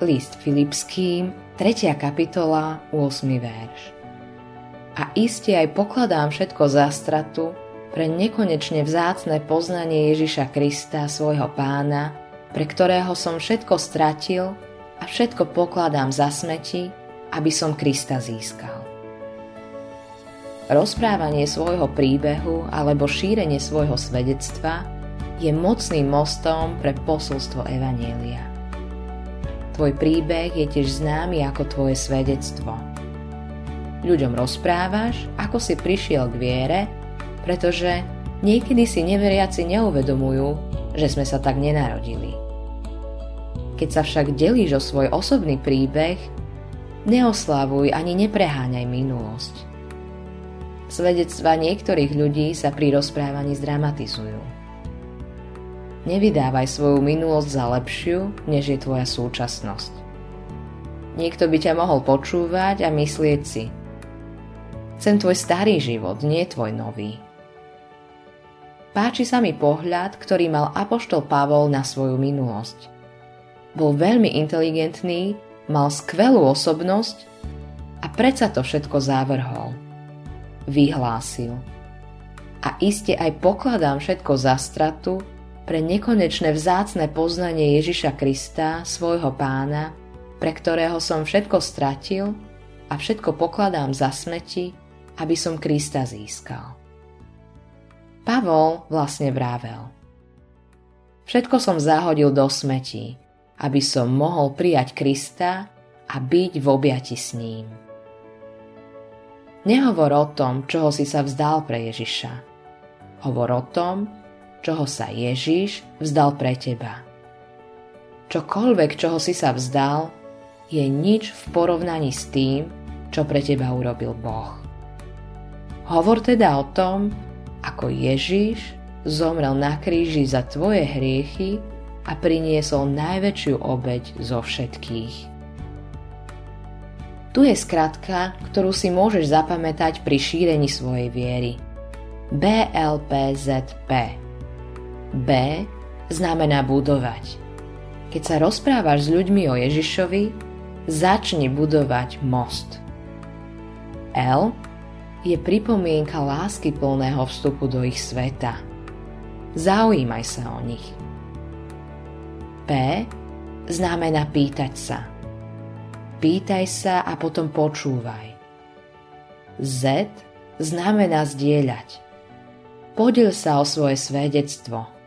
List Filipským, 3. kapitola, 8. verš. A iste aj pokladám všetko za stratu pre nekonečne vzácne poznanie Ježiša Krista, svojho pána, pre ktorého som všetko stratil a všetko pokladám za smeti, aby som Krista získal. Rozprávanie svojho príbehu alebo šírenie svojho svedectva je mocným mostom pre posolstvo Evanielia. Tvoj príbeh je tiež známy ako tvoje svedectvo. Ľuďom rozprávaš, ako si prišiel k viere, pretože niekedy si neveriaci neuvedomujú, že sme sa tak nenarodili. Keď sa však delíš o svoj osobný príbeh, neoslavuj ani nepreháňaj minulosť. Svedectva niektorých ľudí sa pri rozprávaní zdramatizujú. Nevydávaj svoju minulosť za lepšiu, než je tvoja súčasnosť. Niekto by ťa mohol počúvať a myslieť si Chcem tvoj starý život, nie tvoj nový. Páči sa mi pohľad, ktorý mal Apoštol Pavol na svoju minulosť. Bol veľmi inteligentný, mal skvelú osobnosť a predsa to všetko zavrhol. Vyhlásil. A iste aj pokladám všetko za stratu, pre nekonečné vzácne poznanie Ježiša Krista, svojho pána, pre ktorého som všetko stratil a všetko pokladám za smeti, aby som Krista získal. Pavol vlastne vravel. Všetko som zahodil do smetí, aby som mohol prijať Krista a byť v objati s ním. Nehovor o tom, čoho si sa vzdal pre Ježiša. Hovor o tom, čoho sa Ježiš vzdal pre teba. Čokoľvek, čoho si sa vzdal, je nič v porovnaní s tým, čo pre teba urobil Boh. Hovor teda o tom, ako Ježiš zomrel na kríži za tvoje hriechy a priniesol najväčšiu obeď zo všetkých. Tu je skratka, ktorú si môžeš zapamätať pri šírení svojej viery. BLPZP B znamená budovať. Keď sa rozprávaš s ľuďmi o Ježišovi, začni budovať most. L je pripomienka lásky plného vstupu do ich sveta. Zaujímaj sa o nich. P znamená pýtať sa. Pýtaj sa a potom počúvaj. Z znamená zdieľať. Podiel sa o svoje svedectvo –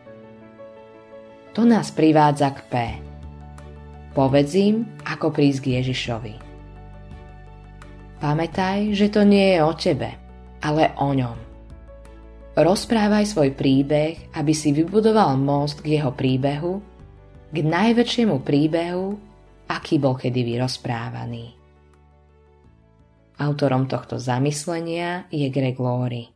to nás privádza k P. Povedz im, ako prísť k Ježišovi. Pamätaj, že to nie je o tebe, ale o ňom. Rozprávaj svoj príbeh, aby si vybudoval most k jeho príbehu, k najväčšiemu príbehu, aký bol kedy vyrozprávaný. Autorom tohto zamyslenia je Greg Laurie.